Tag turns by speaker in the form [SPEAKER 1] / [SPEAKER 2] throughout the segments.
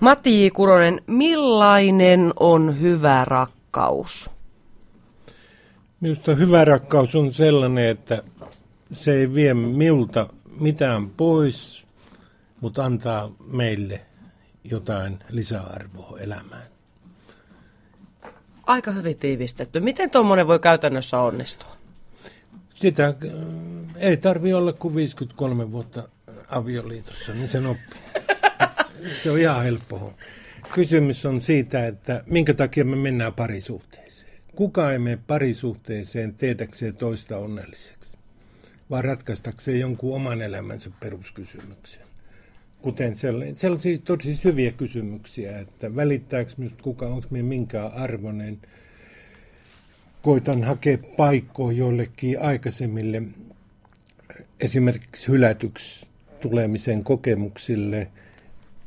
[SPEAKER 1] Matti J. Kuronen, millainen on hyvä rakkaus?
[SPEAKER 2] Minusta hyvä rakkaus on sellainen, että se ei vie minulta mitään pois, mutta antaa meille jotain lisäarvoa elämään.
[SPEAKER 1] Aika hyvin tiivistetty. Miten tuommoinen voi käytännössä onnistua?
[SPEAKER 2] Sitä äh, ei tarvi olla kuin 53 vuotta avioliitossa, niin sen oppii. Se on ihan helppoa. Kysymys on siitä, että minkä takia me mennään parisuhteeseen. Kuka ei mene parisuhteeseen tehdäkseen toista onnelliseksi, vaan ratkaistakseen jonkun oman elämänsä peruskysymyksen. Kuten sellaisia tosi syviä kysymyksiä, että välittääkö minusta kuka, onko minä minkään arvoinen. Koitan hakea paikkoa joillekin aikaisemmille esimerkiksi hylätyksi tulemisen kokemuksille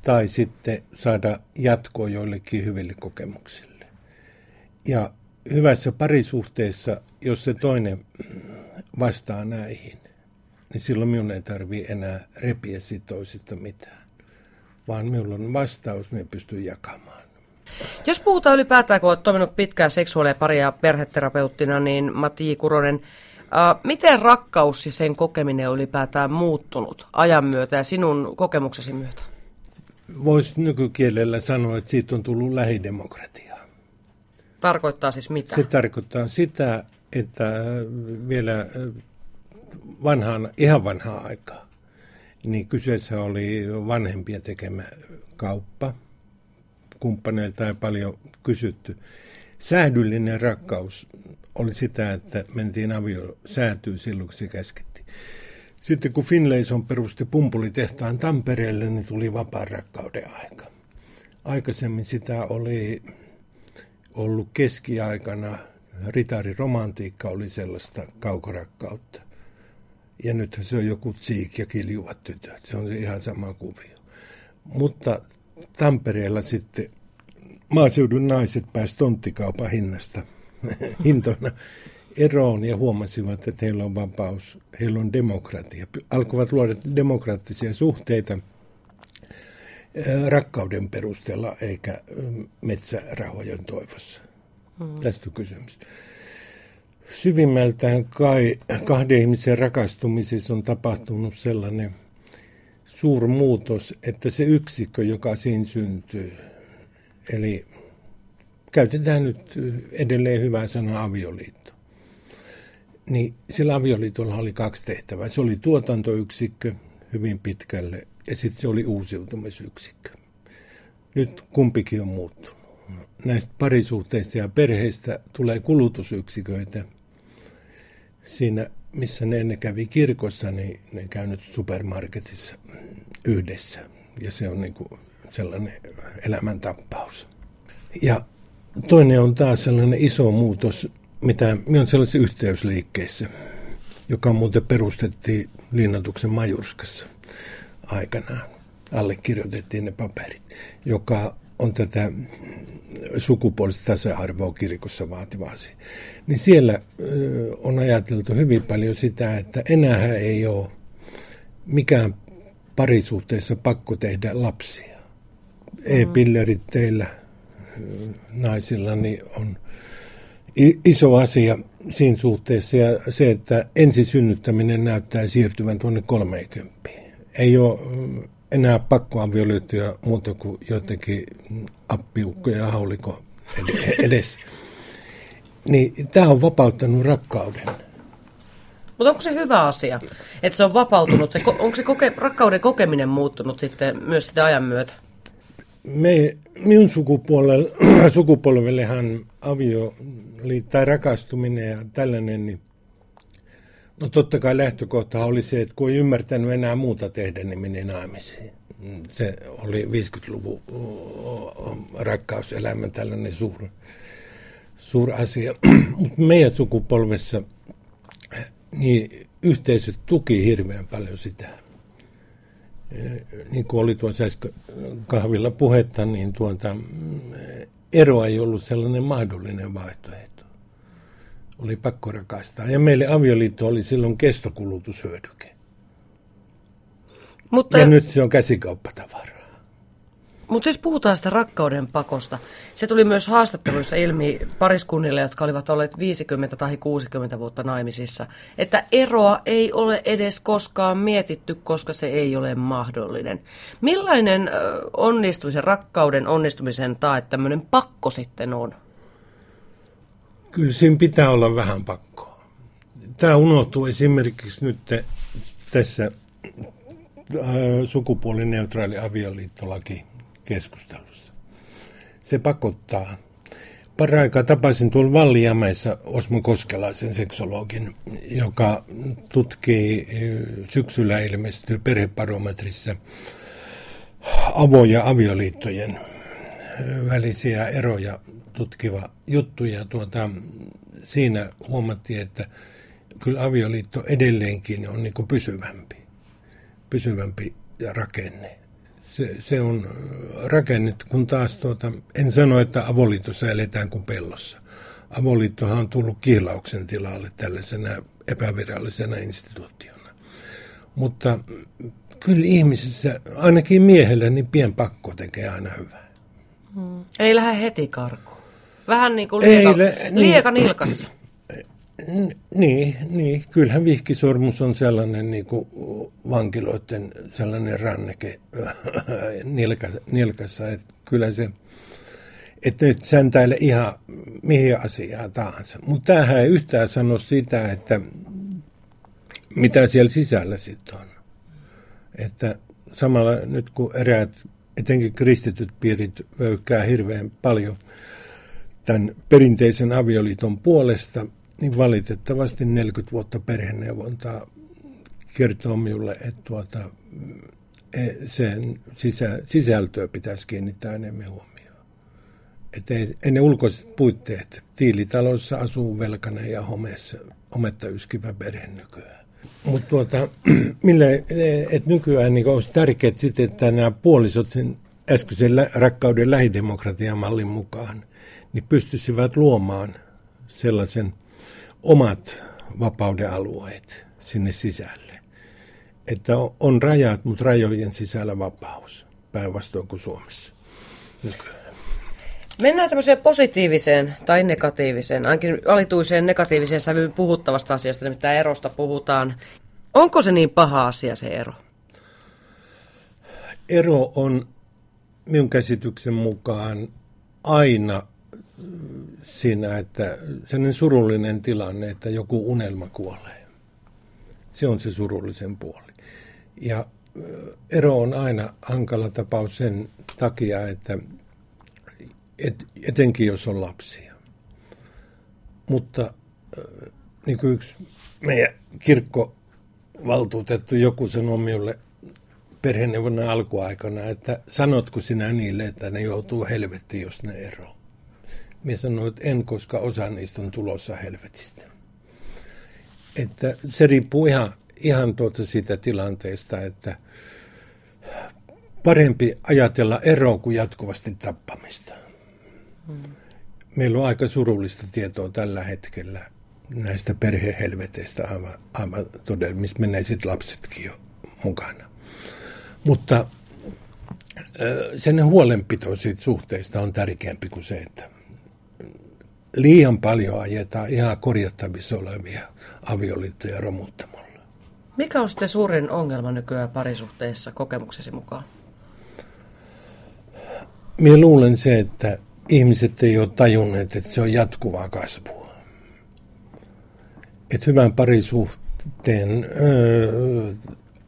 [SPEAKER 2] tai sitten saada jatkoa joillekin hyville kokemuksille. Ja hyvässä parisuhteessa, jos se toinen vastaa näihin, niin silloin minun ei tarvitse enää repiä siitä toisista mitään, vaan minulla on vastaus, minä pystyn jakamaan.
[SPEAKER 1] Jos puhutaan ylipäätään, kun olet toiminut pitkään seksuaali- ja pari- ja perheterapeuttina, niin Matti. Kuronen, äh, miten rakkaus ja sen kokeminen on ylipäätään muuttunut ajan myötä ja sinun kokemuksesi myötä?
[SPEAKER 2] Voisi nykykielellä sanoa, että siitä on tullut lähidemokratia.
[SPEAKER 1] Tarkoittaa siis mitä?
[SPEAKER 2] Se tarkoittaa sitä, että vielä vanhaan, ihan vanhaa aikaa, niin kyseessä oli vanhempien tekemä kauppa. Kumppaneilta ei paljon kysytty. Säädyllinen rakkaus oli sitä, että mentiin avio säätyy silloin, kun se käskettiin. Sitten kun Finlayson perusti pumpulitehtaan Tampereelle, niin tuli vapaan rakkauden aika. Aikaisemmin sitä oli ollut keskiaikana, ritariromantiikka oli sellaista kaukorakkautta. Ja nythän se on joku tsiik ja kiljuvat tytöt. Se on ihan sama kuvio. Mutta Tampereella sitten maaseudun naiset pääsivät tonttikaupan hinnasta hintona eroon ja huomasivat, että heillä on vapaus, heillä on demokratia. Alkoivat luoda demokraattisia suhteita rakkauden perusteella eikä metsärahojen toivossa. Hmm. Tästä on kysymys syvimmältään kai kahden ihmisen rakastumisessa on tapahtunut sellainen suurmuutos, että se yksikkö, joka siinä syntyy, eli käytetään nyt edelleen hyvää sanaa avioliitto, niin sillä avioliitolla oli kaksi tehtävää. Se oli tuotantoyksikkö hyvin pitkälle ja sitten se oli uusiutumisyksikkö. Nyt kumpikin on muuttunut. Näistä parisuhteista ja perheistä tulee kulutusyksiköitä – siinä, missä ne ennen kävi kirkossa, niin ne käynyt supermarketissa yhdessä. Ja se on niin kuin sellainen elämäntappaus. Ja toinen on taas sellainen iso muutos, mitä on sellaisessa yhteysliikkeessä, joka muuten perustettiin linnatuksen Majurskassa aikanaan. Allekirjoitettiin ne paperit, joka on tätä sukupuolista tasa-arvoa kirkossa vaativa asia. Niin siellä on ajateltu hyvin paljon sitä, että enää ei ole mikään parisuhteessa pakko tehdä lapsia. E-pillerit teillä naisilla niin on iso asia siinä suhteessa ja se, että ensisynnyttäminen näyttää siirtyvän tuonne 30. Ei ole enää pakkoavioliittoja muuta kuin jotenkin appiukkoja ja hauliko edes. Niin tämä on vapauttanut rakkauden.
[SPEAKER 1] Mutta onko se hyvä asia, että se on vapautunut? Se, onko se koke, rakkauden kokeminen muuttunut sitten myös sitä ajan myötä?
[SPEAKER 2] Me, minun sukupolvellehan avio tai rakastuminen ja tällainen, niin No totta kai lähtökohta oli se, että kun ei ymmärtänyt enää muuta tehdä, niin meni naimisiin. Se oli 50-luvun rakkauselämä tällainen suur, suur asia. Mutta meidän sukupolvessa niin yhteisöt tuki hirveän paljon sitä. Niin kuin oli tuossa äsken kahvilla puhetta, niin tuota, ero ei ollut sellainen mahdollinen vaihtoehto oli pakko rakastaa. Ja meille avioliitto oli silloin kestokulutushyödyke. Mutta, ja nyt se on käsikauppatavaraa.
[SPEAKER 1] Mutta jos puhutaan sitä rakkauden pakosta, se tuli myös haastatteluissa ilmi pariskunnille, jotka olivat olleet 50 tai 60 vuotta naimisissa, että eroa ei ole edes koskaan mietitty, koska se ei ole mahdollinen. Millainen onnistumisen, rakkauden onnistumisen tai tämmöinen pakko sitten on?
[SPEAKER 2] Kyllä siinä pitää olla vähän pakkoa. Tämä unohtuu esimerkiksi nyt tässä sukupuolineutraali avioliittolaki keskustelussa. Se pakottaa. Paraikaa tapasin tuolla Valliamäessä Osmo Koskelaisen seksologin, joka tutkii syksyllä ilmestyy perheparometrissa avo- ja avioliittojen välisiä eroja tutkiva juttu. Ja tuota, siinä huomattiin, että kyllä avioliitto edelleenkin on niin pysyvämpi, pysyvämpi rakenne se, se on rakennettu, kun taas tuota, en sano, että avoliitossa eletään kuin pellossa. Avoliittohan on tullut kihlauksen tilalle tällaisena epävirallisena instituutiona. Mutta kyllä ihmisissä, ainakin miehellä, niin pien pakko tekee aina hyvää.
[SPEAKER 1] Hmm. Ei lähde heti karkuun. Vähän niin kuin lieka, Ei, lieka niin, nilkassa.
[SPEAKER 2] Niin, niin, kyllähän vihkisormus on sellainen niin kuin vankiloiden sellainen ranneke nilkassa, nilkassa että kyllä se, että nyt säntäile ihan mihin asiaan tahansa. Mutta tämähän ei yhtään sano sitä, että mitä siellä sisällä sitten on. Että samalla nyt kun eräät, etenkin kristityt piirit vöykkää hirveän paljon tämän perinteisen avioliiton puolesta – niin valitettavasti 40 vuotta perheneuvontaa kertoo minulle, että tuota, e, sen sisä, sisältöä pitäisi kiinnittää enemmän huomioon. Että ne ulkoiset puitteet. Tiilitalossa asuu velkainen ja homeessa, hometta yskivä perhe nykyään. Mutta tuota, mille, että nykyään niin olisi tärkeää sitten, että nämä puolisot sen äskeisen rakkauden lähidemokratian mallin mukaan, niin pystyisivät luomaan sellaisen omat vapauden alueet sinne sisälle. Että on rajat, mutta rajojen sisällä vapaus, päinvastoin kuin Suomessa nykyään.
[SPEAKER 1] Mennään tämmöiseen positiiviseen tai negatiiviseen, ainakin alituiseen negatiiviseen sävyyn puhuttavasta asiasta, nimittäin erosta puhutaan. Onko se niin paha asia se ero?
[SPEAKER 2] Ero on minun käsityksen mukaan aina siinä, että sellainen surullinen tilanne, että joku unelma kuolee. Se on se surullisen puoli. Ja ero on aina hankala tapaus sen takia, että et, etenkin jos on lapsia. Mutta niin kuin yksi meidän kirkkovaltuutettu joku sanoi minulle perheneuvonnan alkuaikana, että sanotko sinä niille, että ne joutuu helvettiin, jos ne eroavat. Minä sanoin, että en, koska osa niistä on tulossa helvetistä. Että se riippuu ihan, ihan tuota siitä tilanteesta, että parempi ajatella eroa kuin jatkuvasti tappamista. Hmm. Meillä on aika surullista tietoa tällä hetkellä näistä perhehelveteistä aivan, aivan todella, missä menee sitten lapsetkin jo mukana. Mutta sen huolenpito siitä suhteista on tärkeämpi kuin se, että liian paljon ajetaan ihan korjattavissa olevia avioliittoja romuttamalla.
[SPEAKER 1] Mikä on sitten suurin ongelma nykyään parisuhteessa kokemuksesi mukaan?
[SPEAKER 2] Minä luulen se, että ihmiset ei ole tajunneet, että se on jatkuvaa kasvua. Että hyvän parisuhteen ö,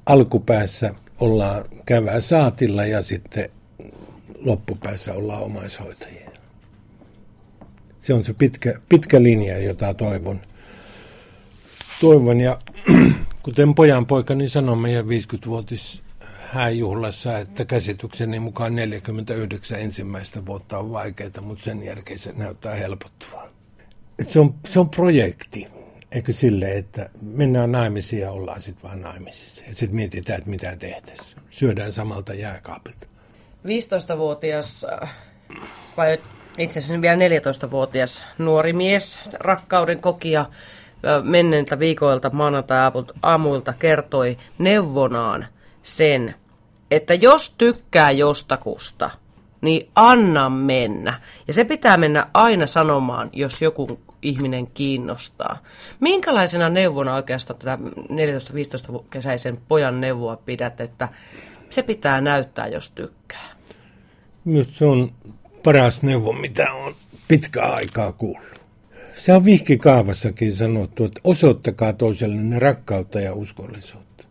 [SPEAKER 2] alkupäässä ollaan kävää saatilla ja sitten loppupäässä ollaan omaishoitajia se on se pitkä, pitkä linja, jota toivon. Toivon ja kuten pojan poikani sanoi meidän 50-vuotis hääjuhlassa, että käsitykseni mukaan 49 ensimmäistä vuotta on vaikeaa, mutta sen jälkeen se näyttää helpottavaa. se, on, se on projekti, eikö sille, että mennään naimisiin ja ollaan sitten vaan naimisissa. Ja sitten mietitään, että mitä tehtäisiin. Syödään samalta jääkaapilta.
[SPEAKER 1] 15-vuotias vai itse asiassa vielä 14-vuotias nuori mies, rakkauden kokija, menneiltä viikoilta maanantai-aamuilta kertoi neuvonaan sen, että jos tykkää jostakusta, niin anna mennä. Ja se pitää mennä aina sanomaan, jos joku ihminen kiinnostaa. Minkälaisena neuvona oikeastaan tätä 14-15-kesäisen pojan neuvoa pidät, että se pitää näyttää, jos tykkää?
[SPEAKER 2] Minusta se on paras neuvo, mitä on pitkää aikaa kuullut. Se on vihkikaavassakin sanottu, että osoittakaa toiselle rakkautta ja uskollisuutta.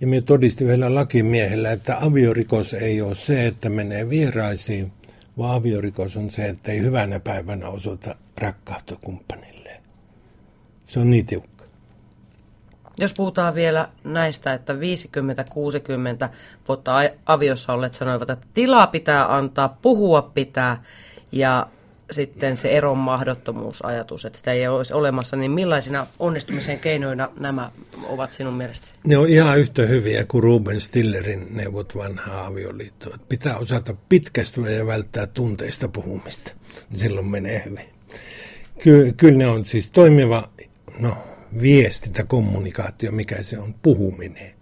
[SPEAKER 2] Ja minä todistin vielä lakimiehellä, että aviorikos ei ole se, että menee vieraisiin, vaan aviorikos on se, että ei hyvänä päivänä osoita rakkautta kumppanille. Se on niin tiukka.
[SPEAKER 1] Jos puhutaan vielä näistä, että 50-60 vuotta aviossa olleet sanoivat, että tilaa pitää antaa, puhua pitää ja sitten se eron mahdottomuusajatus, että sitä ei olisi olemassa, niin millaisina onnistumisen keinoina nämä ovat sinun mielestäsi?
[SPEAKER 2] Ne on ihan yhtä hyviä kuin Ruben Stillerin neuvot vanhaa avioliittoa. Pitää osata pitkästyä ja välttää tunteista puhumista. Silloin menee hyvin. Ky- kyllä ne on siis toimiva no, viestintä, kommunikaatio, mikä se on, puhuminen.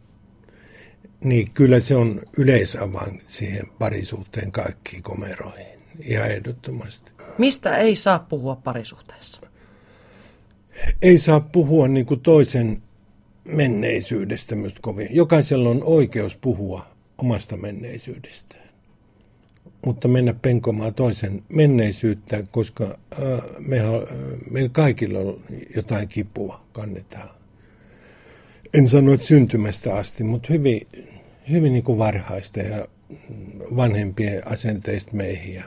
[SPEAKER 2] Niin kyllä se on yleisavan siihen parisuhteen kaikkiin komeroihin. Ihan ehdottomasti.
[SPEAKER 1] Mistä ei saa puhua parisuhteessa?
[SPEAKER 2] Ei saa puhua niin kuin toisen menneisyydestä myös kovin. Jokaisella on oikeus puhua omasta menneisyydestään. Mutta mennä penkomaan toisen menneisyyttä, koska äh, meillä, äh, meillä kaikilla on jotain kipua, kannetaan. En sano, että syntymästä asti, mutta hyvin, hyvin niin kuin varhaista ja vanhempien asenteista meihin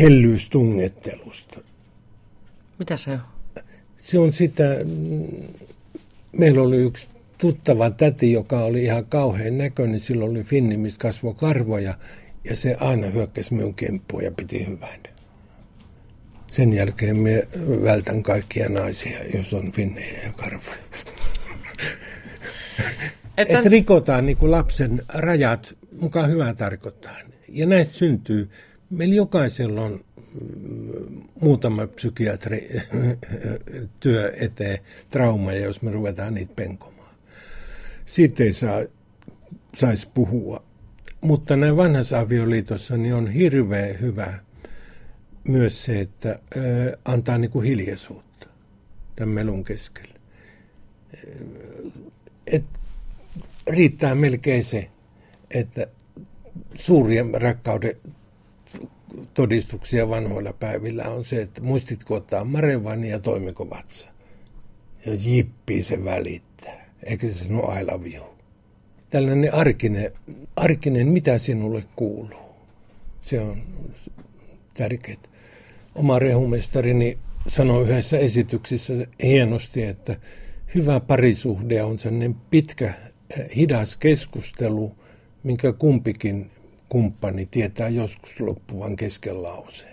[SPEAKER 2] hellyystungettelusta.
[SPEAKER 1] Mitä se on?
[SPEAKER 2] Se on sitä, meillä oli yksi tuttava täti, joka oli ihan kauhean näköinen. Sillä oli finni, mistä kasvoi karvoja ja se aina hyökkäsi minun kimppuun ja piti hyvän. Sen jälkeen me vältän kaikkia naisia, jos on finnejä ja karvoja. Että Et rikotaan niin kuin lapsen rajat mukaan hyvää tarkoittaa. Ja näistä syntyy Meillä jokaisella on mm, muutama psykiatri työ eteen traumaja, jos me ruvetaan niitä penkomaan. Siitä ei saa, saisi puhua. Mutta näin vanhassa avioliitossa niin on hirveän hyvä myös se, että antaa niin kuin hiljaisuutta tämän melun keskellä. Et riittää melkein se, että suurien rakkauden todistuksia vanhoilla päivillä on se, että muistitko ottaa marevan ja toimiko vatsa. Ja jippi se välittää. Eikä se sano I love you. Tällainen arkinen, arkinen, mitä sinulle kuuluu. Se on tärkeää. Oma rehumestarini sanoi yhdessä esityksessä hienosti, että hyvä parisuhde on sellainen pitkä, hidas keskustelu, minkä kumpikin kumppani tietää joskus loppuvan kesken lauseen.